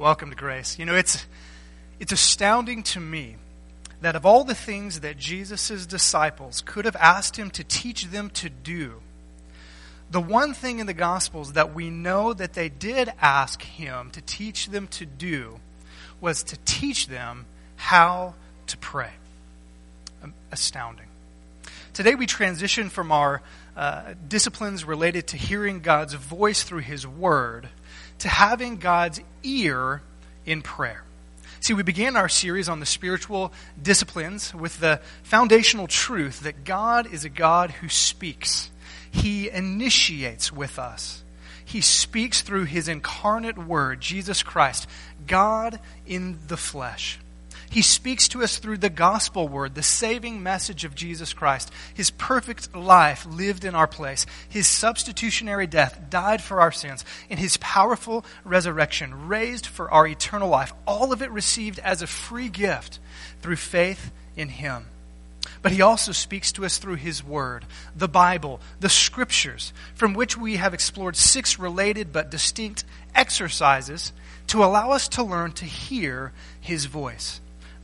Welcome to Grace. You know, it's, it's astounding to me that of all the things that Jesus' disciples could have asked him to teach them to do, the one thing in the Gospels that we know that they did ask him to teach them to do was to teach them how to pray. Astounding. Today we transition from our uh, disciplines related to hearing God's voice through His Word to having God's ear in prayer. See, we began our series on the spiritual disciplines with the foundational truth that God is a God who speaks. He initiates with us. He speaks through His incarnate Word, Jesus Christ, God in the flesh. He speaks to us through the gospel word, the saving message of Jesus Christ. His perfect life lived in our place. His substitutionary death died for our sins. And his powerful resurrection raised for our eternal life. All of it received as a free gift through faith in him. But he also speaks to us through his word, the Bible, the scriptures, from which we have explored six related but distinct exercises to allow us to learn to hear his voice.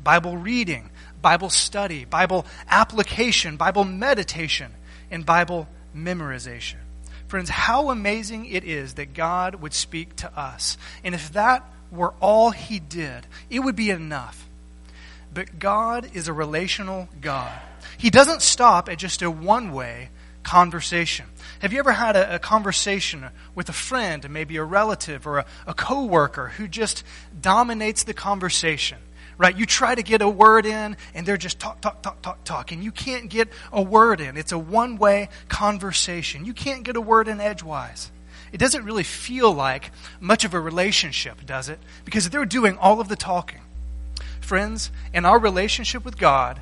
Bible reading, Bible study, Bible application, Bible meditation, and Bible memorization. Friends, how amazing it is that God would speak to us. And if that were all He did, it would be enough. But God is a relational God. He doesn't stop at just a one way conversation. Have you ever had a, a, conversation with a friend, maybe a relative or a, a coworker who just dominates the conversation? Right? You try to get a word in, and they're just talk, talk, talk, talk, talk, and you can't get a word in. It's a one way conversation. You can't get a word in edgewise. It doesn't really feel like much of a relationship, does it? Because they're doing all of the talking. Friends, in our relationship with God,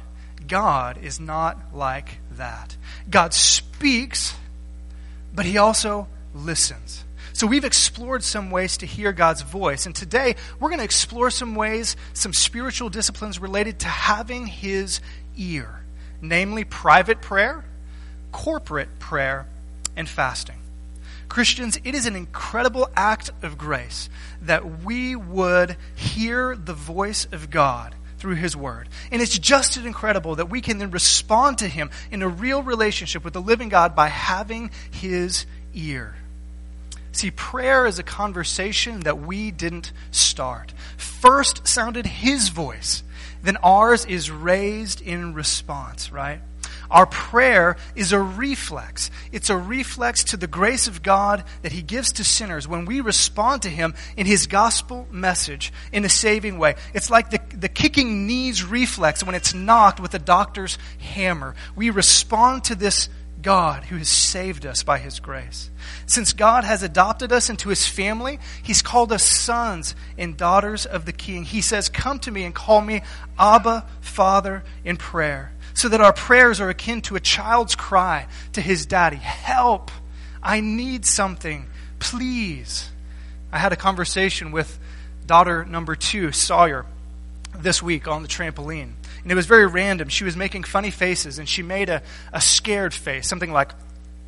God is not like that. God speaks, but He also listens. So we've explored some ways to hear God's voice. And today we're going to explore some ways, some spiritual disciplines related to having His ear, namely private prayer, corporate prayer, and fasting. Christians, it is an incredible act of grace that we would hear the voice of God through His Word. And it's just as incredible that we can then respond to Him in a real relationship with the living God by having His ear. See, prayer is a conversation that we didn't start. First sounded His voice, then ours is raised in response, right? Our prayer is a reflex. It's a reflex to the grace of God that He gives to sinners when we respond to Him in His gospel message in a saving way. It's like the, the kicking knees reflex when it's knocked with a doctor's hammer. We respond to this God who has saved us by his grace. Since God has adopted us into his family, he's called us sons and daughters of the King. He says, Come to me and call me Abba, Father, in prayer, so that our prayers are akin to a child's cry to his daddy Help! I need something. Please. I had a conversation with daughter number two, Sawyer, this week on the trampoline. And it was very random. She was making funny faces, and she made a, a scared face, something like,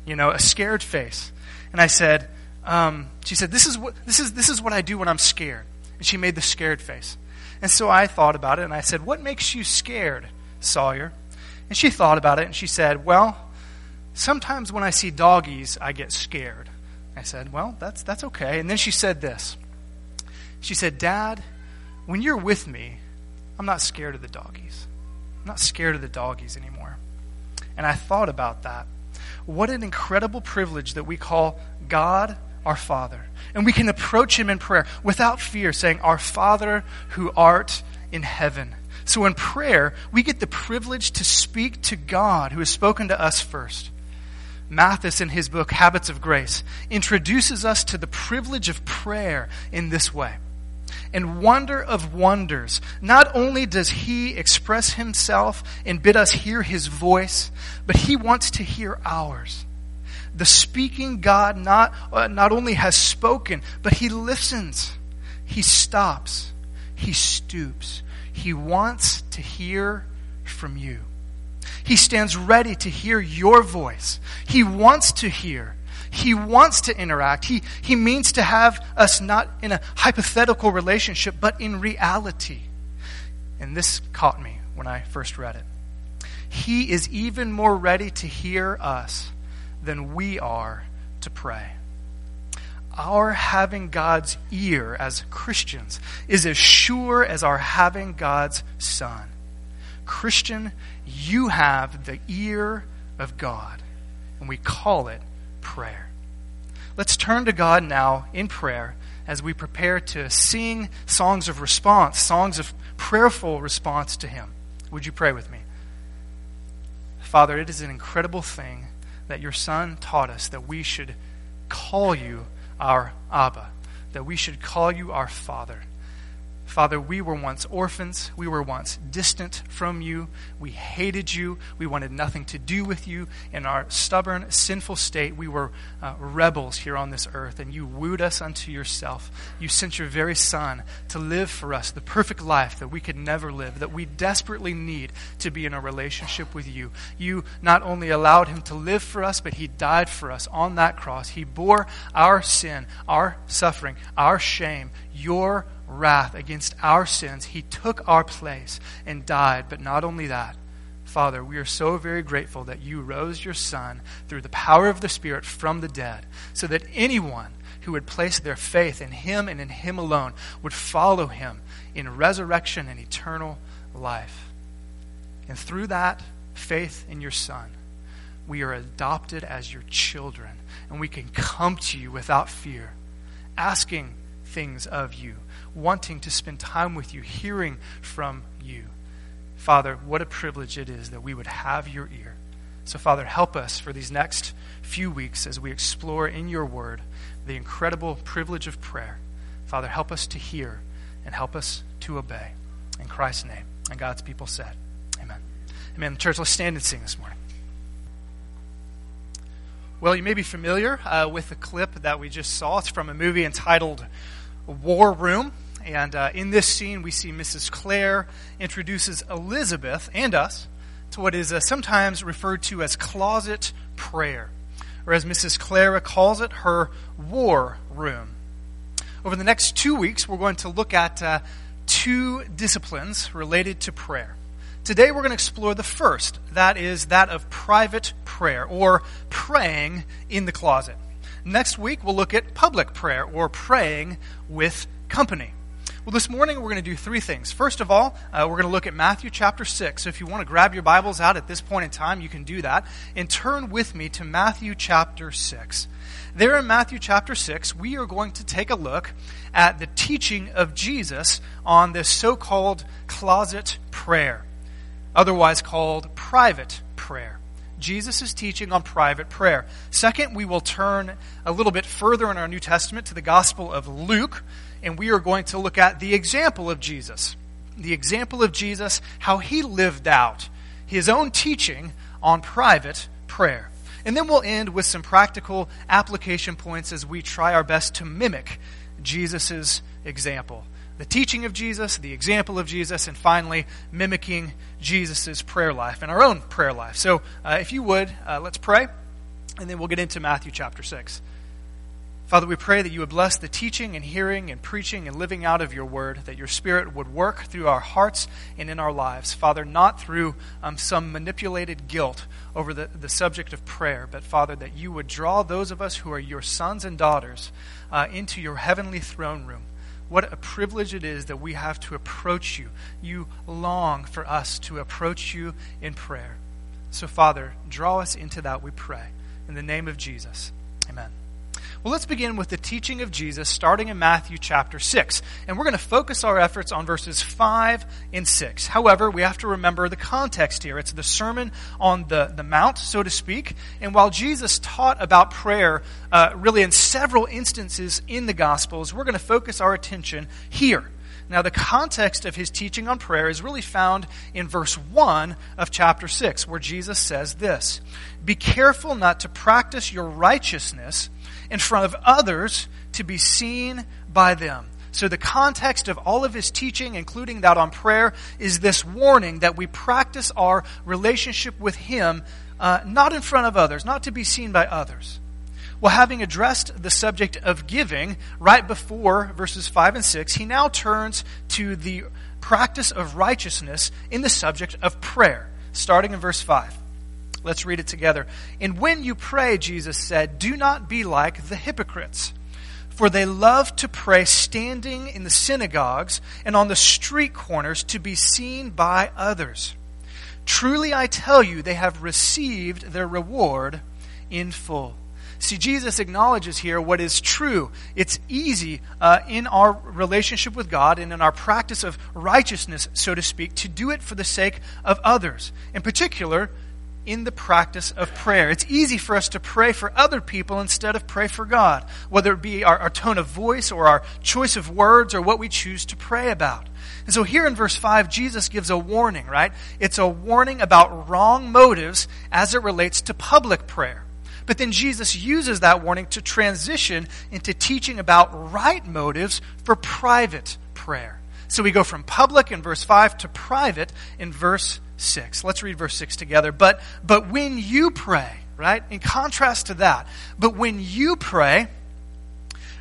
you know, a scared face. And I said, um, she said, this is, what, this, is, this is what I do when I'm scared. And she made the scared face. And so I thought about it, and I said, What makes you scared, Sawyer? And she thought about it, and she said, Well, sometimes when I see doggies, I get scared. I said, Well, that's, that's okay. And then she said this She said, Dad, when you're with me, I'm not scared of the doggies. I'm not scared of the doggies anymore. And I thought about that. What an incredible privilege that we call God our Father. And we can approach Him in prayer without fear, saying, Our Father who art in heaven. So in prayer, we get the privilege to speak to God who has spoken to us first. Mathis, in his book Habits of Grace, introduces us to the privilege of prayer in this way and wonder of wonders. Not only does he express himself and bid us hear his voice, but he wants to hear ours. The speaking God not, uh, not only has spoken, but he listens. He stops. He stoops. He wants to hear from you. He stands ready to hear your voice. He wants to hear. He wants to interact. He, he means to have us not in a hypothetical relationship, but in reality. And this caught me when I first read it. He is even more ready to hear us than we are to pray. Our having God's ear as Christians is as sure as our having God's Son. Christian, you have the ear of God, and we call it prayer. Let's turn to God now in prayer as we prepare to sing songs of response, songs of prayerful response to Him. Would you pray with me? Father, it is an incredible thing that your Son taught us that we should call you our Abba, that we should call you our Father. Father, we were once orphans. We were once distant from you. We hated you. We wanted nothing to do with you. In our stubborn, sinful state, we were uh, rebels here on this earth, and you wooed us unto yourself. You sent your very Son to live for us the perfect life that we could never live, that we desperately need to be in a relationship with you. You not only allowed him to live for us, but he died for us on that cross. He bore our sin, our suffering, our shame, your wrath against our sins. He took our place and died. But not only that, Father, we are so very grateful that you rose your Son through the power of the Spirit from the dead, so that anyone who would place their faith in him and in him alone would follow him in resurrection and eternal life. And through that faith in your Son, we are adopted as your children, and we can come to you without fear, asking things of you wanting to spend time with you, hearing from you. Father, what a privilege it is that we would have your ear. So, Father, help us for these next few weeks as we explore in your word the incredible privilege of prayer. Father, help us to hear and help us to obey. In Christ's name. And God's people said, Amen. Amen. Church, let's stand and sing this morning. Well, you may be familiar uh, with the clip that we just saw. It's from a movie entitled War Room. And uh, in this scene, we see Mrs. Clara introduces Elizabeth and us to what is uh, sometimes referred to as closet prayer, or as Mrs. Clara calls it, her war room. Over the next two weeks, we're going to look at uh, two disciplines related to prayer. Today, we're going to explore the first that is, that of private prayer, or praying in the closet. Next week, we'll look at public prayer, or praying with company. Well, this morning we're going to do three things. First of all, uh, we're going to look at Matthew chapter 6. So if you want to grab your Bibles out at this point in time, you can do that. And turn with me to Matthew chapter 6. There in Matthew chapter 6, we are going to take a look at the teaching of Jesus on this so called closet prayer, otherwise called private prayer. Jesus is teaching on private prayer. Second, we will turn a little bit further in our New Testament to the Gospel of Luke and we are going to look at the example of Jesus. The example of Jesus, how he lived out his own teaching on private prayer. And then we'll end with some practical application points as we try our best to mimic Jesus' example. The teaching of Jesus, the example of Jesus, and finally, mimicking Jesus' prayer life and our own prayer life. So, uh, if you would, uh, let's pray, and then we'll get into Matthew chapter 6. Father, we pray that you would bless the teaching and hearing and preaching and living out of your word, that your spirit would work through our hearts and in our lives. Father, not through um, some manipulated guilt over the, the subject of prayer, but Father, that you would draw those of us who are your sons and daughters uh, into your heavenly throne room. What a privilege it is that we have to approach you. You long for us to approach you in prayer. So, Father, draw us into that, we pray. In the name of Jesus, amen. Well, let's begin with the teaching of Jesus starting in Matthew chapter 6. And we're going to focus our efforts on verses 5 and 6. However, we have to remember the context here. It's the Sermon on the, the Mount, so to speak. And while Jesus taught about prayer uh, really in several instances in the Gospels, we're going to focus our attention here. Now, the context of his teaching on prayer is really found in verse 1 of chapter 6, where Jesus says this Be careful not to practice your righteousness in front of others to be seen by them. So, the context of all of his teaching, including that on prayer, is this warning that we practice our relationship with him uh, not in front of others, not to be seen by others. Well, having addressed the subject of giving right before verses 5 and 6, he now turns to the practice of righteousness in the subject of prayer, starting in verse 5. Let's read it together. And when you pray, Jesus said, do not be like the hypocrites, for they love to pray standing in the synagogues and on the street corners to be seen by others. Truly I tell you, they have received their reward in full. See, Jesus acknowledges here what is true. It's easy uh, in our relationship with God and in our practice of righteousness, so to speak, to do it for the sake of others. In particular, in the practice of prayer. It's easy for us to pray for other people instead of pray for God, whether it be our, our, tone of voice or our choice of words or what we choose to pray about. And so here in verse 5, Jesus gives a warning, right? It's a warning about wrong motives as it relates to public prayer. But then Jesus uses that warning to transition into teaching about right motives for private prayer. So we go from public in verse 5 to private in verse 6. Let's read verse 6 together. But, but when you pray, right? In contrast to that, but when you pray,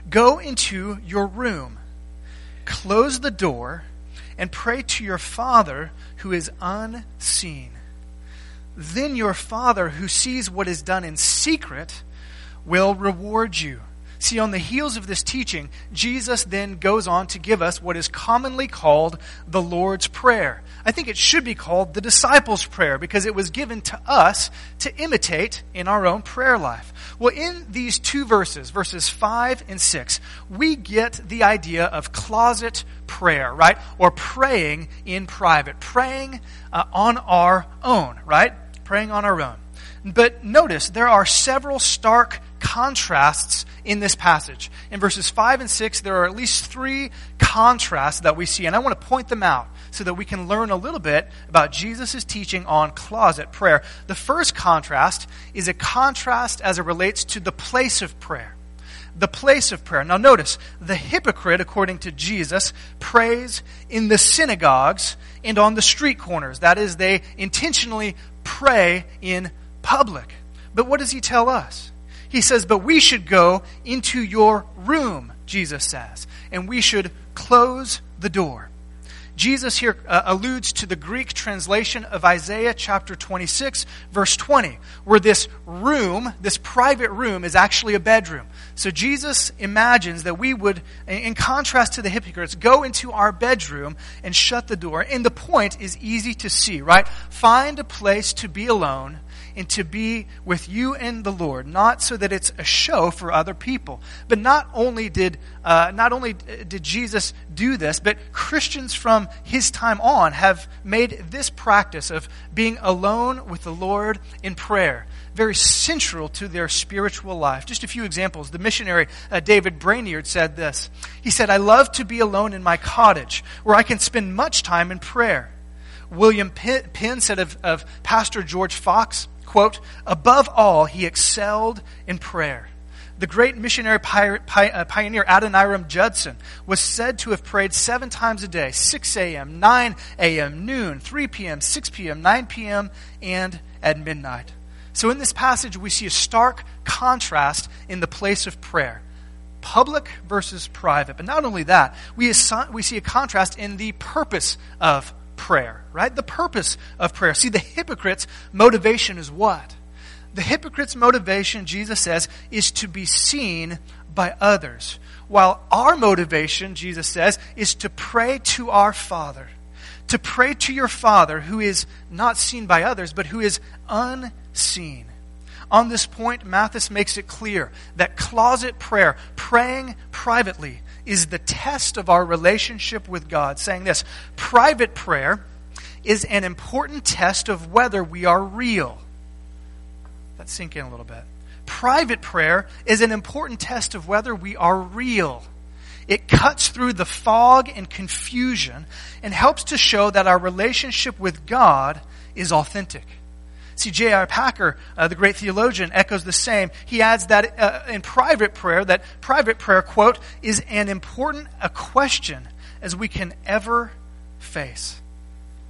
go into your room, close the door, and pray to your Father who is unseen then your Father who sees what is done in secret will reward you. See, on the heels of this teaching, Jesus then goes on to give us what is commonly called the Lord's Prayer. I think it should be called the disciples' prayer because it was given to us to imitate in our own prayer life. Well, in these two verses, verses 5 and 6, we get the idea of closet prayer, right? Or praying in private, praying uh, on our own, right? praying on our own. But notice, there are several stark contrasts in this passage. In verses 5 and 6, there are at least three contrasts that we see, and I want to point them out so that we can learn a little bit about Jesus' teaching on closet prayer. The first contrast is a contrast as it relates to the place of prayer. The place of prayer. Now, notice, the hypocrite, according to Jesus, prays in the synagogues and on the street corners. That is, they intentionally pray in public. But what does he tell us? He says, But we should go into your room, Jesus says, and we should close the door. Jesus here uh, alludes to the Greek translation of Isaiah chapter 26, verse 20, where this room, this private room, is actually a bedroom. So Jesus imagines that we would, in contrast to the hypocrites, go into our bedroom and shut the door. And the point is easy to see, right? Find a place to be alone and to be with you and the Lord, not so that it's a show for other people. But not only did uh, not only did Jesus do this, but Christians from his time on have made this practice of being alone with the Lord in prayer very central to their spiritual life. Just a few examples. The missionary uh, David Brainerd said this. He said, I love to be alone in my cottage where I can spend much time in prayer. William Penn said of, of Pastor George Fox, quote, above all, he excelled in prayer. The great missionary uh, pioneer Adoniram Judson was said to have prayed seven times a day 6 a.m., 9 a.m., noon, 3 p.m., 6 p.m., 9 p.m., and at midnight. So in this passage, we see a stark contrast in the place of prayer public versus private. But not only that, we, we see a contrast in the purpose of prayer, right? The purpose of prayer. See, the hypocrite's motivation is what? The hypocrite's motivation, Jesus says, is to be seen by others. While our motivation, Jesus says, is to pray to our Father. To pray to your Father who is not seen by others, but who is unseen. On this point, Mathis makes it clear that closet prayer, praying privately, is the test of our relationship with God, saying this private prayer is an important test of whether we are real. Let's sink in a little bit. Private prayer is an important test of whether we are real. It cuts through the fog and confusion and helps to show that our relationship with God is authentic. See, J.I. Packer, uh, the great theologian, echoes the same. He adds that uh, in private prayer, that private prayer, quote, is an important a question as we can ever face.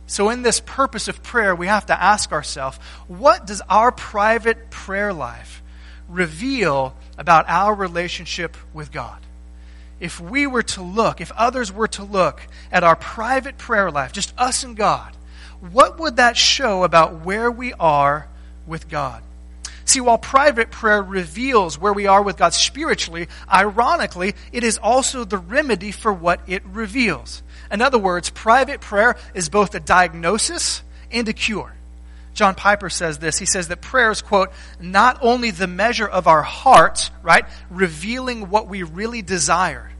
So, in this purpose of prayer, we have to ask ourselves what does our private prayer life reveal about our relationship with God. If we were to look, if others were to look at our private prayer life, just us and God, what would that show about where we are with God? See, while private prayer reveals where we are with God spiritually, ironically, it is also the remedy for what it reveals. In other words, private prayer is both a diagnosis and a cure. John Piper says this. He says that prayer is, quote, not only the measure of our hearts, right, revealing what we really desire,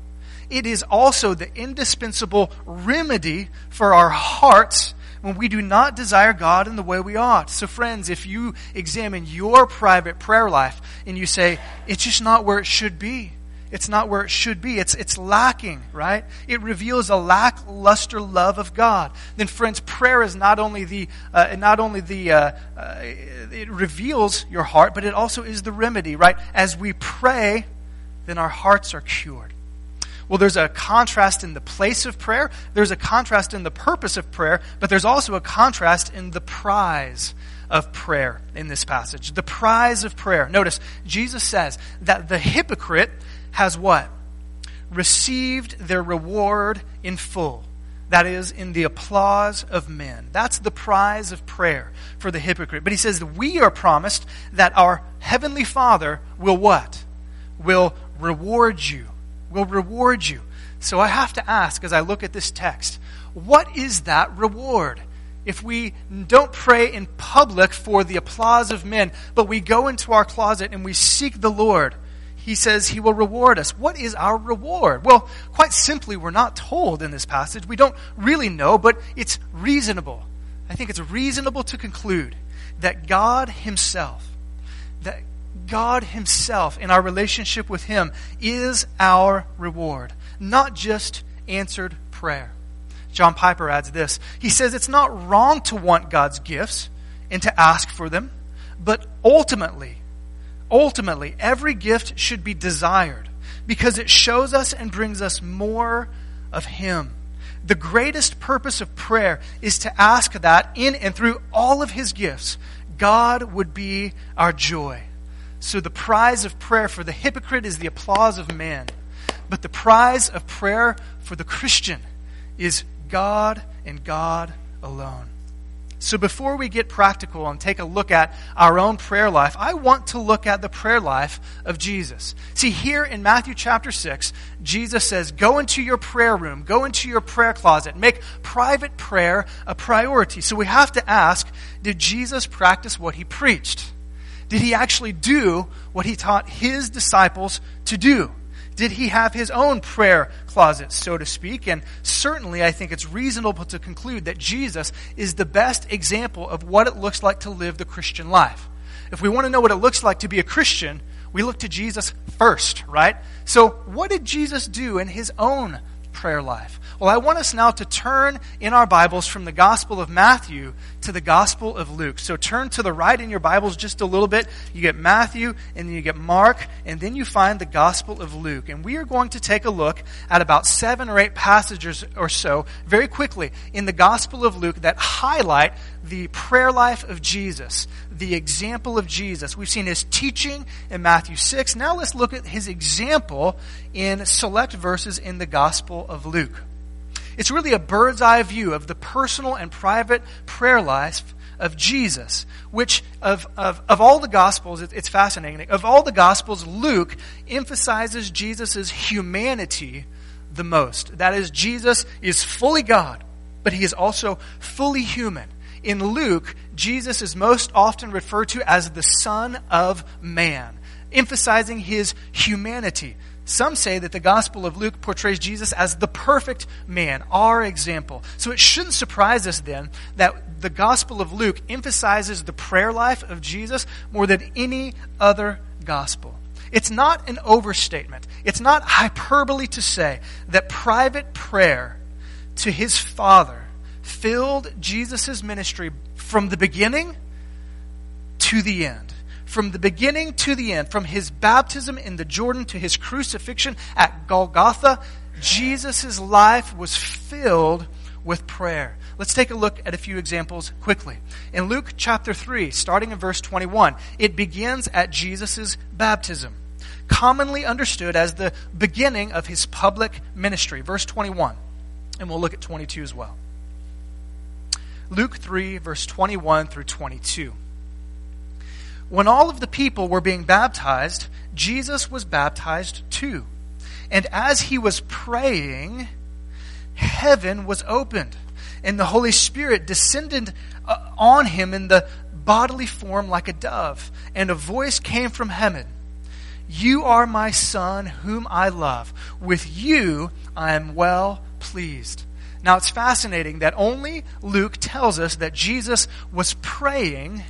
it is also the indispensable remedy for our hearts when we do not desire God in the way we ought. So, friends, if you examine your private prayer life and you say, it's just not where it should be, it's not where it should be. It's, it's lacking, right? It reveals a lackluster love of God. Then, friends, prayer is not only the, uh, not only the, uh, uh, it reveals your heart, but it also is the remedy, right? As we pray, then our hearts are cured. Well, there's a contrast in the place of prayer, there's a contrast in the purpose of prayer, but there's also a contrast in the prize of prayer in this passage. The prize of prayer. Notice, Jesus says that the hypocrite has what? Received their reward in full. That is, in the applause of men. That's the prize of prayer for the hypocrite. But he says we are promised that our Heavenly Father will what? Will reward you will reward you. So I have to ask as I look at this text, what is that reward? If we don't pray in public for the applause of men, but we go into our closet and we seek the Lord, he says he will reward us. What is our reward? Well, quite simply, we're not told in this passage. We don't really know, but it's reasonable. I think it's reasonable to conclude that God Himself, God Himself in our relationship with Him is our reward, not just answered prayer. John Piper adds this. He says it's not wrong to want God's gifts and to ask for them, but ultimately, ultimately, every gift should be desired because it shows us and brings us more of Him. The greatest purpose of prayer is to ask that in and through all of His gifts, God would be our joy. So the prize of prayer for the hypocrite is the applause of man. But the prize of prayer for the Christian is God and God alone. So before we get practical and take a look at our own prayer life, I want to look at the prayer life of Jesus. See, here in Matthew chapter 6, Jesus says, Go into your prayer room, go into your prayer closet, make private prayer a priority. So we have to ask, did Jesus practice what he preached? Did he actually do what he taught his disciples to do? Did he have his own prayer closet, so to speak? And certainly, I think it's reasonable to conclude that Jesus is the best example of what it looks like to live the Christian life. If we want to know what it looks like to be a Christian, we look to Jesus first, right? So, what did Jesus do in his own prayer life? Well, I want us now to turn in our Bibles from the Gospel of Matthew to the Gospel of Luke. So turn to the right in your Bibles just a little bit. You get Matthew, and then you get Mark, and then you find the Gospel of Luke. And we are going to take a look at about seven or eight passages or so very quickly in the Gospel of Luke that highlight the prayer life of Jesus, the example of Jesus. We've seen his teaching in Matthew 6. Now let's look at his example in select verses in the Gospel of Luke. It's really a bird's eye view of the personal and private prayer life of Jesus, which of, of, of all the Gospels, it, it's fascinating. Of all the Gospels, Luke emphasizes Jesus' humanity the most. That is, Jesus is fully God, but he is also fully human. In Luke, Jesus is most often referred to as the Son of Man, emphasizing his humanity. Some say that the Gospel of Luke portrays Jesus as the perfect man, our example. So it shouldn't surprise us then that the Gospel of Luke emphasizes the prayer life of Jesus more than any other gospel. It's not an overstatement. It's not hyperbole to say that private prayer to his Father filled Jesus' ministry from the beginning to the end from the beginning to the end, from his baptism in the Jordan to his crucifixion at Golgotha, Jesus' life was filled with prayer. Let's take a look at a few examples quickly. In Luke chapter 3, starting in verse 21, it begins at Jesus' baptism, commonly understood as the beginning of his public ministry. Verse 21, and we'll look at 22 as well. Luke 3, verse 21 through 22. When all of the people were being baptized, Jesus was baptized too. And as he was praying, heaven was opened, and the Holy Spirit descended uh, on him in the bodily form like a dove. And a voice came from heaven You are my Son, whom I love. With you I am well pleased. Now it's fascinating that only Luke tells us that Jesus was praying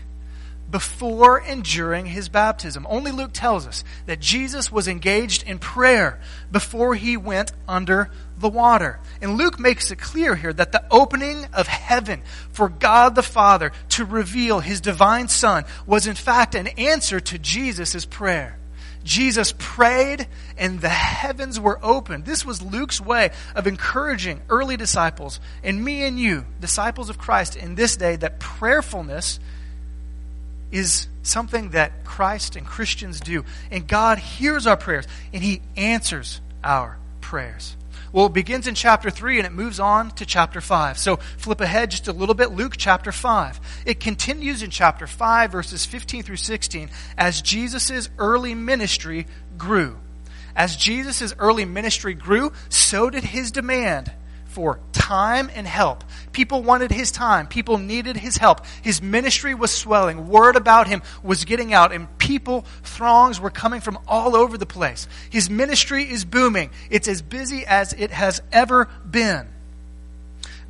before and during his baptism. Only Luke tells us that Jesus was engaged in prayer before he went under the water. And Luke makes it clear here that the opening of heaven for God the Father to reveal his divine Son was in fact an answer to Jesus' prayer. Jesus prayed and the heavens were opened. This was Luke's way of encouraging early disciples and me and you, disciples of Christ in this day, that prayerfulness is something that Christ and Christians do. And God hears our prayers and He answers our prayers. Well, it begins in chapter 3 and it moves on to chapter 5. So flip ahead just a little bit, Luke chapter 5. It continues in chapter 5, verses 15 through 16, as Jesus' early ministry grew. As Jesus' early ministry grew, so did his demand for time and help. People wanted his time. People needed his help. His ministry was swelling. Word about him was getting out, and people, throngs were coming from all over the place. His ministry is booming. It's as busy as it has ever been.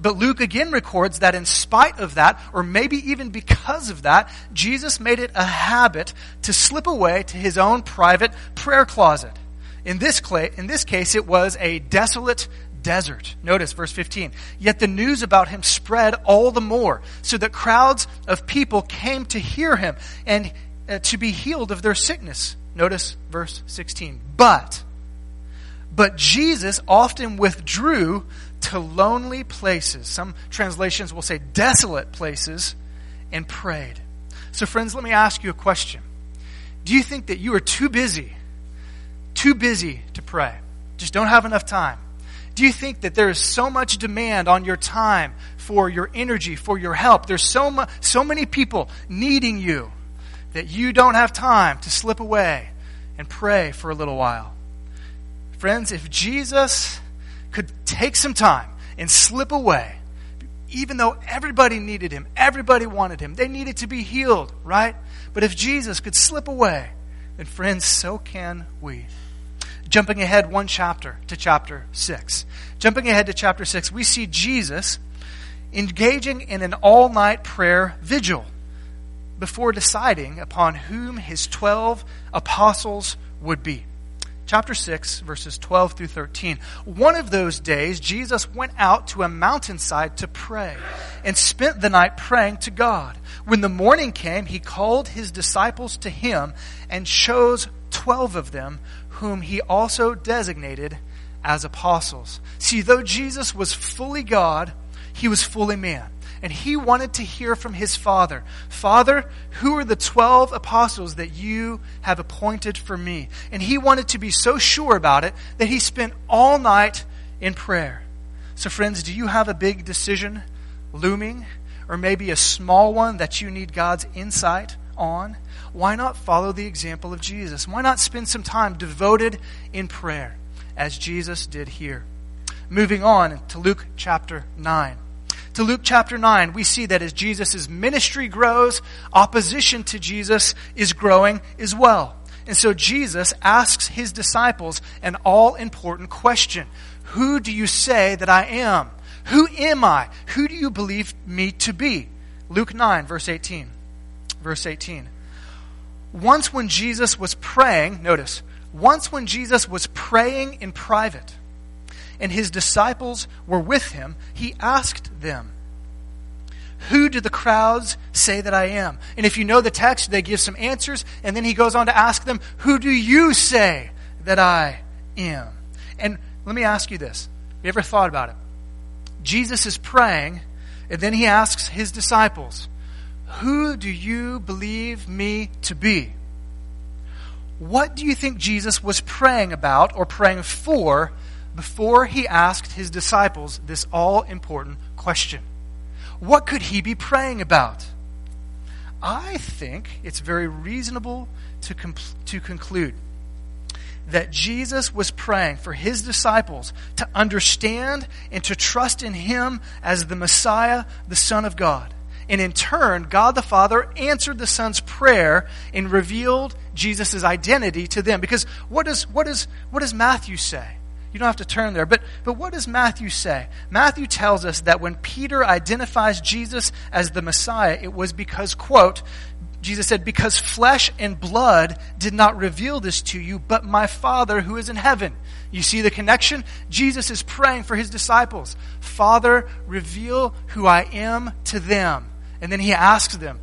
But Luke again records that in spite of that, or maybe even because of that, Jesus made it a habit to slip away to his own private prayer closet. In this, in this case, it was a desolate desert. Notice verse 15. Yet the news about him spread all the more, so that crowds of people came to hear him and uh, to be healed of their sickness. Notice verse 16. But, but Jesus often withdrew to lonely places. Some translations will say desolate places and prayed. So, friends, let me ask you a question. Do you think that you are too busy, too busy to pray? Just don't have enough time? Do you think that there is so much demand on your time, for your energy, for your help? There's so, mu- so many people needing you that you don't have time to slip away and pray for a little while. Friends, if Jesus could take some time and slip away, even though everybody needed him, everybody wanted him, they needed to be healed, right? But if Jesus could slip away, then friends, so can we. Jumping ahead one chapter to chapter 6. Jumping ahead to chapter 6, we see Jesus engaging in an all night prayer vigil before deciding upon whom his 12 apostles would be. Chapter 6, verses 12 through 13. One of those days, Jesus went out to a mountainside to pray and spent the night praying to God. When the morning came, he called his disciples to him and chose 12 of them whom he also designated as apostles. See, though Jesus was fully God, he was fully man. And he wanted to hear from his Father Father, who are the 12 apostles that you have appointed for me? And he wanted to be so sure about it that he spent all night in prayer. So, friends, do you have a big decision looming? Or maybe a small one that you need God's insight on? Why not follow the example of Jesus? Why not spend some time devoted in prayer as Jesus did here? Moving on to Luke chapter 9. To Luke chapter 9, we see that as Jesus' ministry grows, opposition to Jesus is growing as well. And so Jesus asks his disciples an all important question Who do you say that I am? Who am I? Who do you believe me to be? Luke 9, verse 18. Verse 18 once when Jesus was praying, notice, once when Jesus was praying in private and his disciples were with him, he asked them, Who do the crowds say that I am? And if you know the text, they give some answers, and then he goes on to ask them, Who do you say that I am? And let me ask you this. Have you ever thought about it? Jesus is praying, And then he asks his disciples, Who do you believe me to be? What do you think Jesus was praying about or praying for before he asked his disciples this all important question? What could he be praying about? I think it's very reasonable to, to conclude that Jesus was praying for his disciples to understand and to trust in him as the Messiah, the Son of God. And in turn, God the Father answered the Son's prayer and revealed Jesus' identity to them. Because what does, what, is, what does Matthew say? You don't have to turn there, but, but what does Matthew say? Matthew tells us that when Peter identifies Jesus as the Messiah, it was because, quote, Jesus said, Because flesh and blood did not reveal this to you, but my Father who is in heaven. You see the connection? Jesus is praying for his disciples Father, reveal who I am to them. And then he asks them,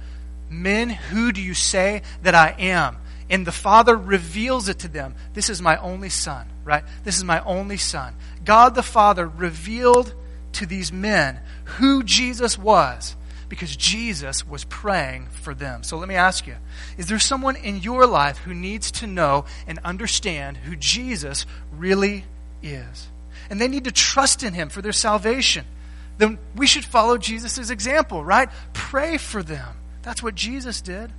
Men, who do you say that I am? And the Father reveals it to them. This is my only Son, right? This is my only Son. God the Father revealed to these men who Jesus was because Jesus was praying for them. So let me ask you is there someone in your life who needs to know and understand who Jesus really is? And they need to trust in him for their salvation. Then we should follow Jesus' example, right? Pray for them. That's what Jesus did.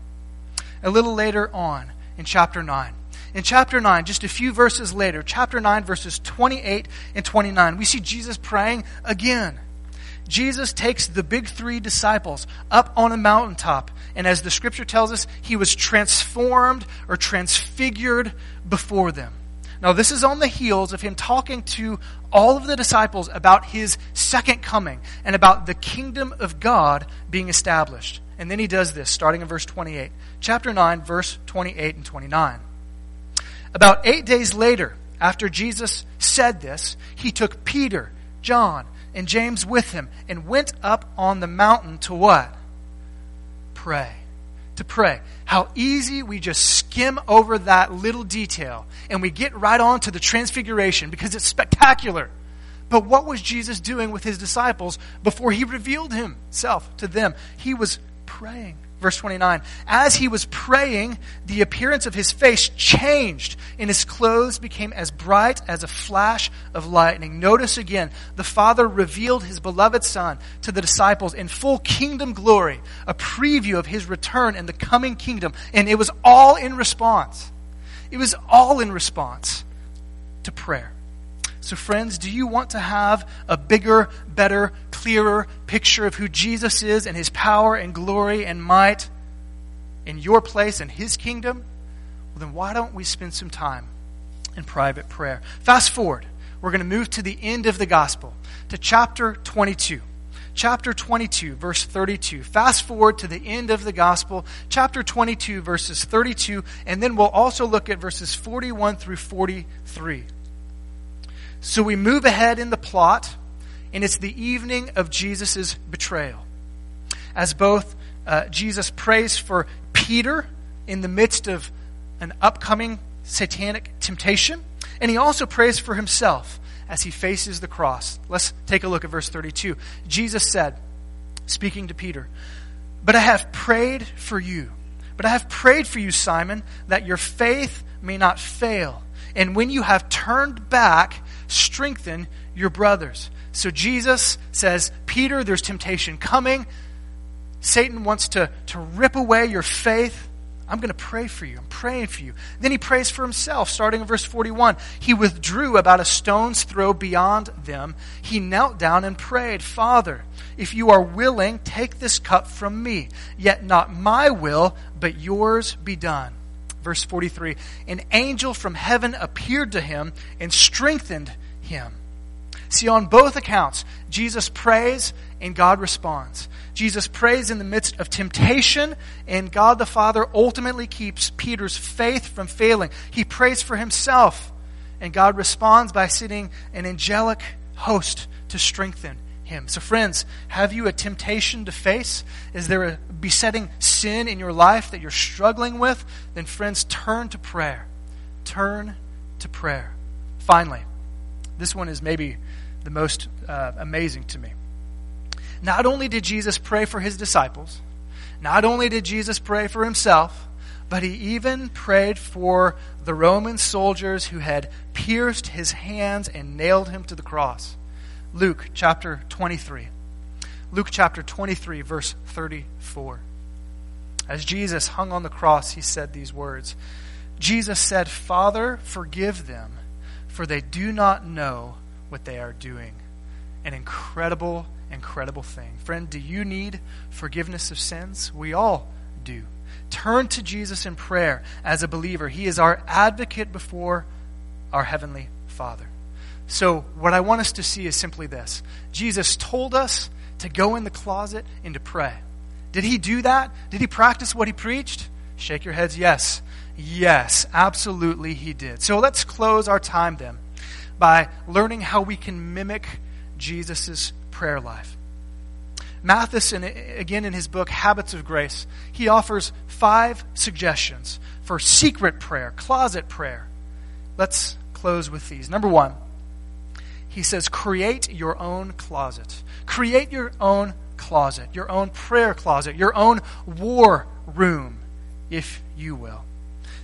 A little later on in chapter 9. In chapter 9, just a few verses later, chapter 9, verses 28 and 29, we see Jesus praying again. Jesus takes the big three disciples up on a mountaintop, and as the scripture tells us, he was transformed or transfigured before them. Now, this is on the heels of him talking to all of the disciples about his second coming and about the kingdom of God being established. And then he does this, starting in verse 28. Chapter 9, verse 28 and 29. About eight days later, after Jesus said this, he took Peter, John, and James with him and went up on the mountain to what? Pray. To pray. How easy we just skim over that little detail and we get right on to the transfiguration because it's spectacular. But what was Jesus doing with his disciples before he revealed himself to them? He was praying. Verse 29 As he was praying, the appearance of his face changed, and his clothes became as bright as a flash of lightning. Notice again, the Father revealed his beloved Son to the disciples in full kingdom glory, a preview of his return and the coming kingdom. And it was all in response. It was all in response to prayer. So, friends, do you want to have a bigger, better, clearer picture of who Jesus is and his power and glory and might in your place and his kingdom? Well, then why don't we spend some time in private prayer? Fast forward. We're going to move to the end of the gospel, to chapter 22 chapter 22, verse 32. Fast forward to the end of the gospel, chapter 22, verses 32, and then we'll also look at verses 41 through 43. So we move ahead in the plot, and it's the evening of Jesus' betrayal. As both uh, Jesus prays for Peter in the midst of an upcoming satanic temptation, and he also prays for himself as he faces the cross. Let's take a look at verse 32. Jesus said, speaking to Peter, But I have prayed for you. But I have prayed for you, Simon, that your faith may not fail. And when you have turned back, strengthen your brothers. So Jesus says, Peter, there's temptation coming. Satan wants to, to rip away your faith. I'm going to pray for you. I'm praying for you. Then he prays for himself, starting in verse 41. He withdrew about a stone's throw beyond them. He knelt down and prayed, Father, if you are willing, take this cup from me. Yet not my will, but yours be done. Verse 43 An angel from heaven appeared to him and strengthened him. See, on both accounts, Jesus prays and God responds. Jesus prays in the midst of temptation, and God the Father ultimately keeps Peter's faith from failing. He prays for himself, and God responds by sending an angelic host to strengthen him. So, friends, have you a temptation to face? Is there a besetting sin in your life that you're struggling with? Then, friends, turn to prayer. Turn to prayer. Finally, this one is maybe the most uh, amazing to me. not only did Jesus pray for his disciples, not only did Jesus pray for himself, but he even prayed for the Roman soldiers who had pierced his hands and nailed him to the cross. Luke chapter 23. Luke chapter 23, verse 34. As Jesus hung on the cross, he said these words Jesus said, Father, forgive them, for they do not know what they are doing. An incredible, incredible thing. Friend, do you need forgiveness of sins? We all do. Turn to Jesus in prayer as a believer. He is our advocate before our Heavenly Father. So, what I want us to see is simply this Jesus told us to go in the closet and to pray. Did he do that? Did he practice what he preached? Shake your heads, yes. Yes, absolutely he did. So let's close our time then by learning how we can mimic Jesus' prayer life. Mathis, again in his book, Habits of Grace, he offers five suggestions for secret prayer, closet prayer. Let's close with these. Number one, he says, create your own closet. Create your own closet, your own prayer closet, your own war room, if you will.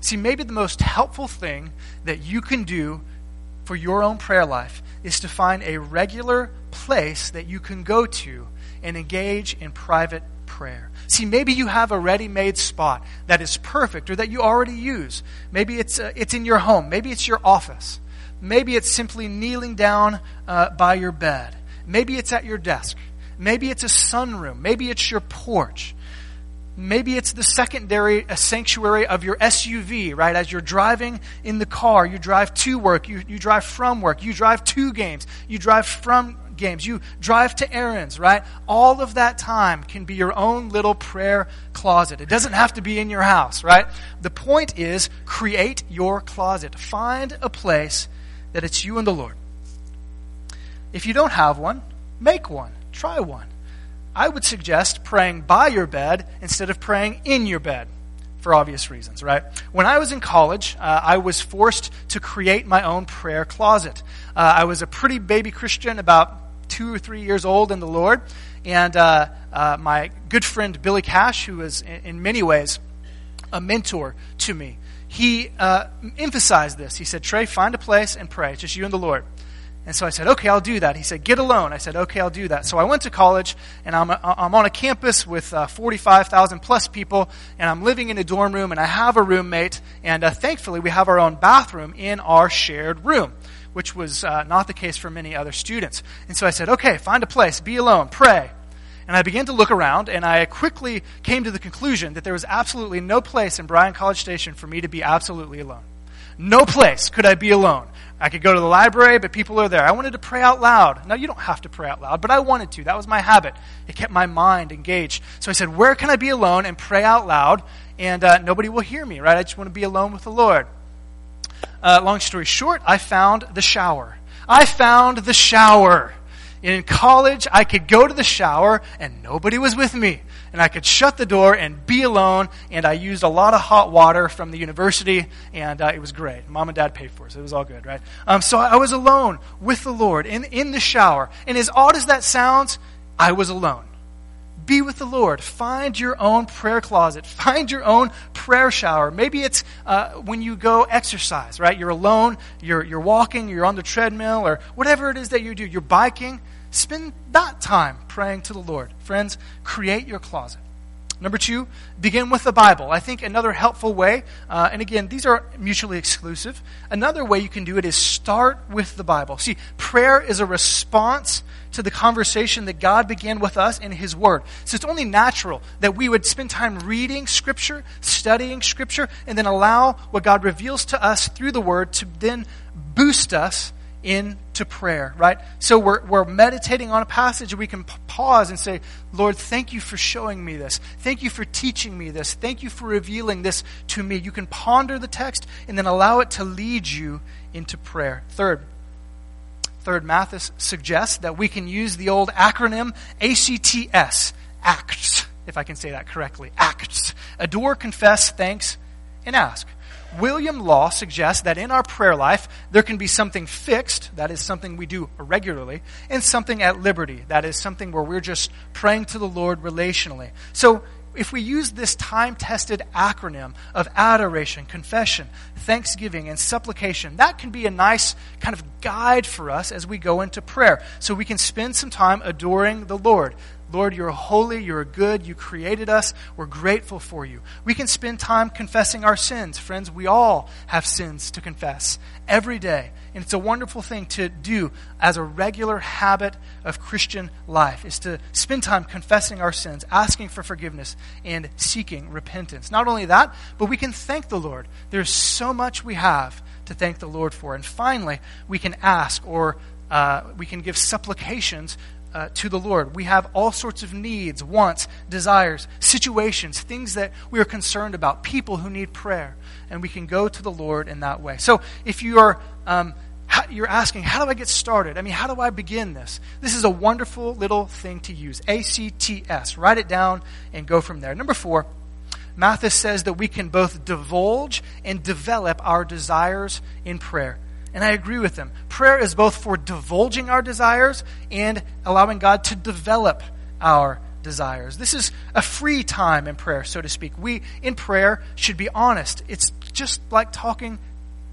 See, maybe the most helpful thing that you can do for your own prayer life is to find a regular place that you can go to and engage in private prayer. See, maybe you have a ready made spot that is perfect or that you already use. Maybe it's, uh, it's in your home. Maybe it's your office. Maybe it's simply kneeling down uh, by your bed. Maybe it's at your desk. Maybe it's a sunroom. Maybe it's your porch. Maybe it's the secondary a sanctuary of your SUV, right? As you're driving in the car, you drive to work, you, you drive from work, you drive to games, you drive from games, you drive to errands, right? All of that time can be your own little prayer closet. It doesn't have to be in your house, right? The point is create your closet. Find a place that it's you and the Lord. If you don't have one, make one. Try one. I would suggest praying by your bed instead of praying in your bed for obvious reasons, right? When I was in college, uh, I was forced to create my own prayer closet. Uh, I was a pretty baby Christian, about two or three years old in the Lord, and uh, uh my good friend Billy Cash, who was in, in many ways a mentor to me, he uh, emphasized this. He said, Trey, find a place and pray. It's just you and the Lord. And so I said, okay, I'll do that. He said, get alone. I said, okay, I'll do that. So I went to college, and I'm, I'm on a campus with uh, 45,000 plus people, and I'm living in a dorm room, and I have a roommate, and uh, thankfully we have our own bathroom in our shared room, which was uh, not the case for many other students. And so I said, okay, find a place, be alone, pray. And I began to look around, and I quickly came to the conclusion that there was absolutely no place in Bryan College Station for me to be absolutely alone. No place could I be alone. I could go to the library, but people are there. I wanted to pray out loud. Now, you don't have to pray out loud, but I wanted to. That was my habit. It kept my mind engaged. So I said, Where can I be alone and pray out loud? And uh, nobody will hear me, right? I just want to be alone with the Lord. Uh, long story short, I found the shower. I found the shower. In college, I could go to the shower and nobody was with me and I could shut the door and be alone. And I used a lot of hot water from the university, and uh, it was great. Mom and dad paid for it, so it was all good, right? Um, so I was alone with the Lord in, in the shower. And as odd as that sounds, I was alone. Be with the Lord. Find your own prayer closet. Find your own prayer shower. Maybe it's uh, when you go exercise, right? You're alone, you're, you're walking, you're on the treadmill, or whatever it is that you do. You're biking. Spend that time praying to the Lord. Friends, create your closet. Number two, begin with the Bible. I think another helpful way, uh, and again, these are mutually exclusive. Another way you can do it is start with the Bible. See, prayer is a response to the conversation that God began with us in His Word. So it's only natural that we would spend time reading Scripture, studying Scripture, and then allow what God reveals to us through the Word to then boost us into prayer, right? So we're, we're meditating on a passage and we can pause and say, Lord, thank you for showing me this. Thank you for teaching me this. Thank you for revealing this to me. You can ponder the text and then allow it to lead you into prayer. Third, third, Mathis suggests that we can use the old acronym ACTS, ACTS, if I can say that correctly. ACTS. Adore, confess, thanks, and ask. William Law suggests that in our prayer life, there can be something fixed, that is something we do regularly, and something at liberty, that is something where we're just praying to the Lord relationally. So, if we use this time tested acronym of adoration, confession, thanksgiving, and supplication, that can be a nice kind of guide for us as we go into prayer. So we can spend some time adoring the Lord. Lord, you're holy, you're good, you created us, we're grateful for you. We can spend time confessing our sins. Friends, we all have sins to confess every day. And it's a wonderful thing to do as a regular habit of Christian life, is to spend time confessing our sins, asking for forgiveness, and seeking repentance. Not only that, but we can thank the Lord. There's so much we have to thank the Lord for. And finally, we can ask or uh, we can give supplications uh, to the Lord. We have all sorts of needs, wants, desires, situations, things that we are concerned about, people who need prayer, and we can go to the Lord in that way. So if you are um, you're asking, how do I get started? I mean, how do I begin this? This is a wonderful little thing to use. ACTS. Write it down and go from there. Number four, Mathis says that we can both divulge and develop our desires in prayer. And I agree with them. Prayer is both for divulging our desires and allowing God to develop our desires. This is a free time in prayer, so to speak. We, in prayer, should be honest. It's just like talking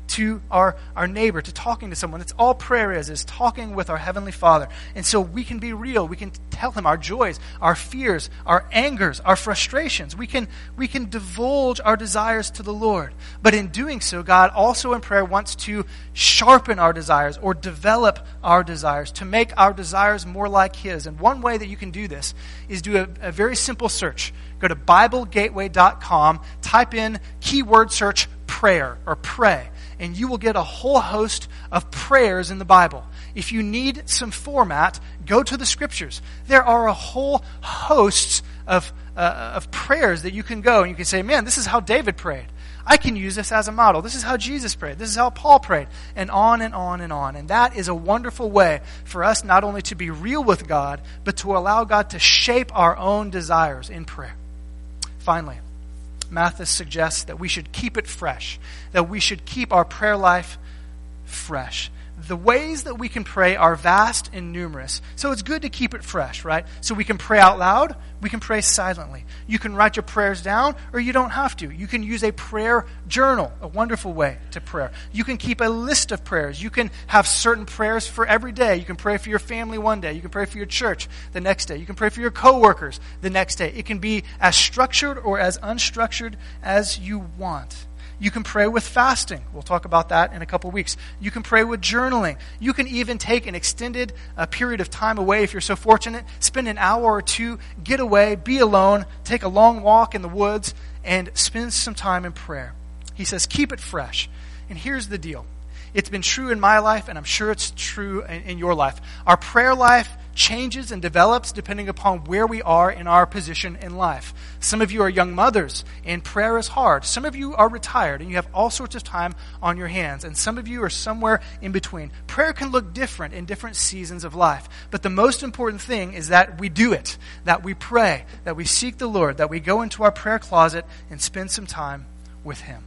to our, our neighbor, to talking to someone. It's all prayer is, is talking with our Heavenly Father. And so we can be real. We can tell Him our joys, our fears, our angers, our frustrations. We can, we can divulge our desires to the Lord. But in doing so, God also in prayer wants to sharpen our desires or develop our desires, to make our desires more like His. And one way that you can do this is do a, a very simple search. Go to BibleGateway.com, type in keyword search prayer or pray and you will get a whole host of prayers in the Bible. If you need some format, go to the scriptures. There are a whole host of, uh, of prayers that you can go and you can say, man, this is how David prayed. I can use this as a model. This is how Jesus prayed. This is how Paul prayed. And on and on and on. And that is a wonderful way for us not only to be real with God, but to allow God to shape our own desires in prayer. Finally, Mathis suggests that we should keep it fresh, that we should keep our prayer life fresh. The ways that we can pray are vast and numerous. So it's good to keep it fresh, right? So we can pray out loud, we can pray silently. You can write your prayers down, or you don't have to. You can use a prayer journal, a wonderful way to prayer. You can keep a list of prayers. You can have certain prayers for every day. You can pray for your family one day. You can pray for your church the next day. You can pray for your coworkers the next day. It can be as structured or as unstructured as you want. You can pray with fasting. We'll talk about that in a couple weeks. You can pray with journaling. You can even take an extended uh, period of time away if you're so fortunate. Spend an hour or two, get away, be alone, take a long walk in the woods, and spend some time in prayer. He says, keep it fresh. And here's the deal it's been true in my life, and I'm sure it's true in, in your life. Our prayer life changes and develops depending upon where we are in our position in life. Some of you are young mothers, and prayer is hard. Some of you are retired, and you have all sorts of time on your hands. And some of you are somewhere in between. Prayer can look different in different seasons of life. But the most important thing is that we do it, that we pray, that we seek the Lord, that we go into our prayer closet and spend some time with Him.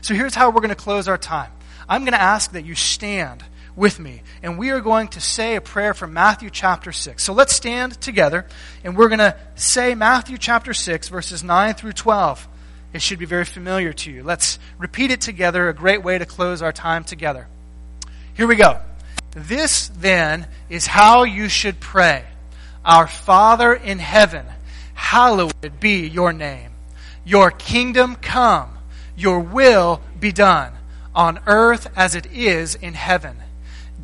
So here's how we're going to close our time. I'm going to ask that you stand with me. And we are going to say a prayer from Matthew chapter 6. So let's stand together and we're going to say Matthew chapter 6, verses 9 through 12. It should be very familiar to you. Let's repeat it together, a great way to close our time together. Here we go. This then is how you should pray Our Father in heaven, hallowed be your name. Your kingdom come, your will be done, on earth as it is in heaven.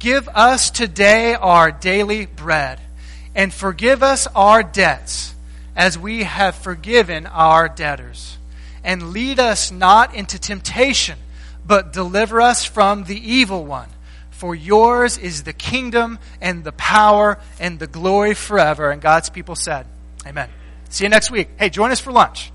Give us today our daily bread, and forgive us our debts, as we have forgiven our debtors. And lead us not into temptation, but deliver us from the evil one. For yours is the kingdom, and the power, and the glory forever. And God's people said, Amen. See you next week. Hey, join us for lunch.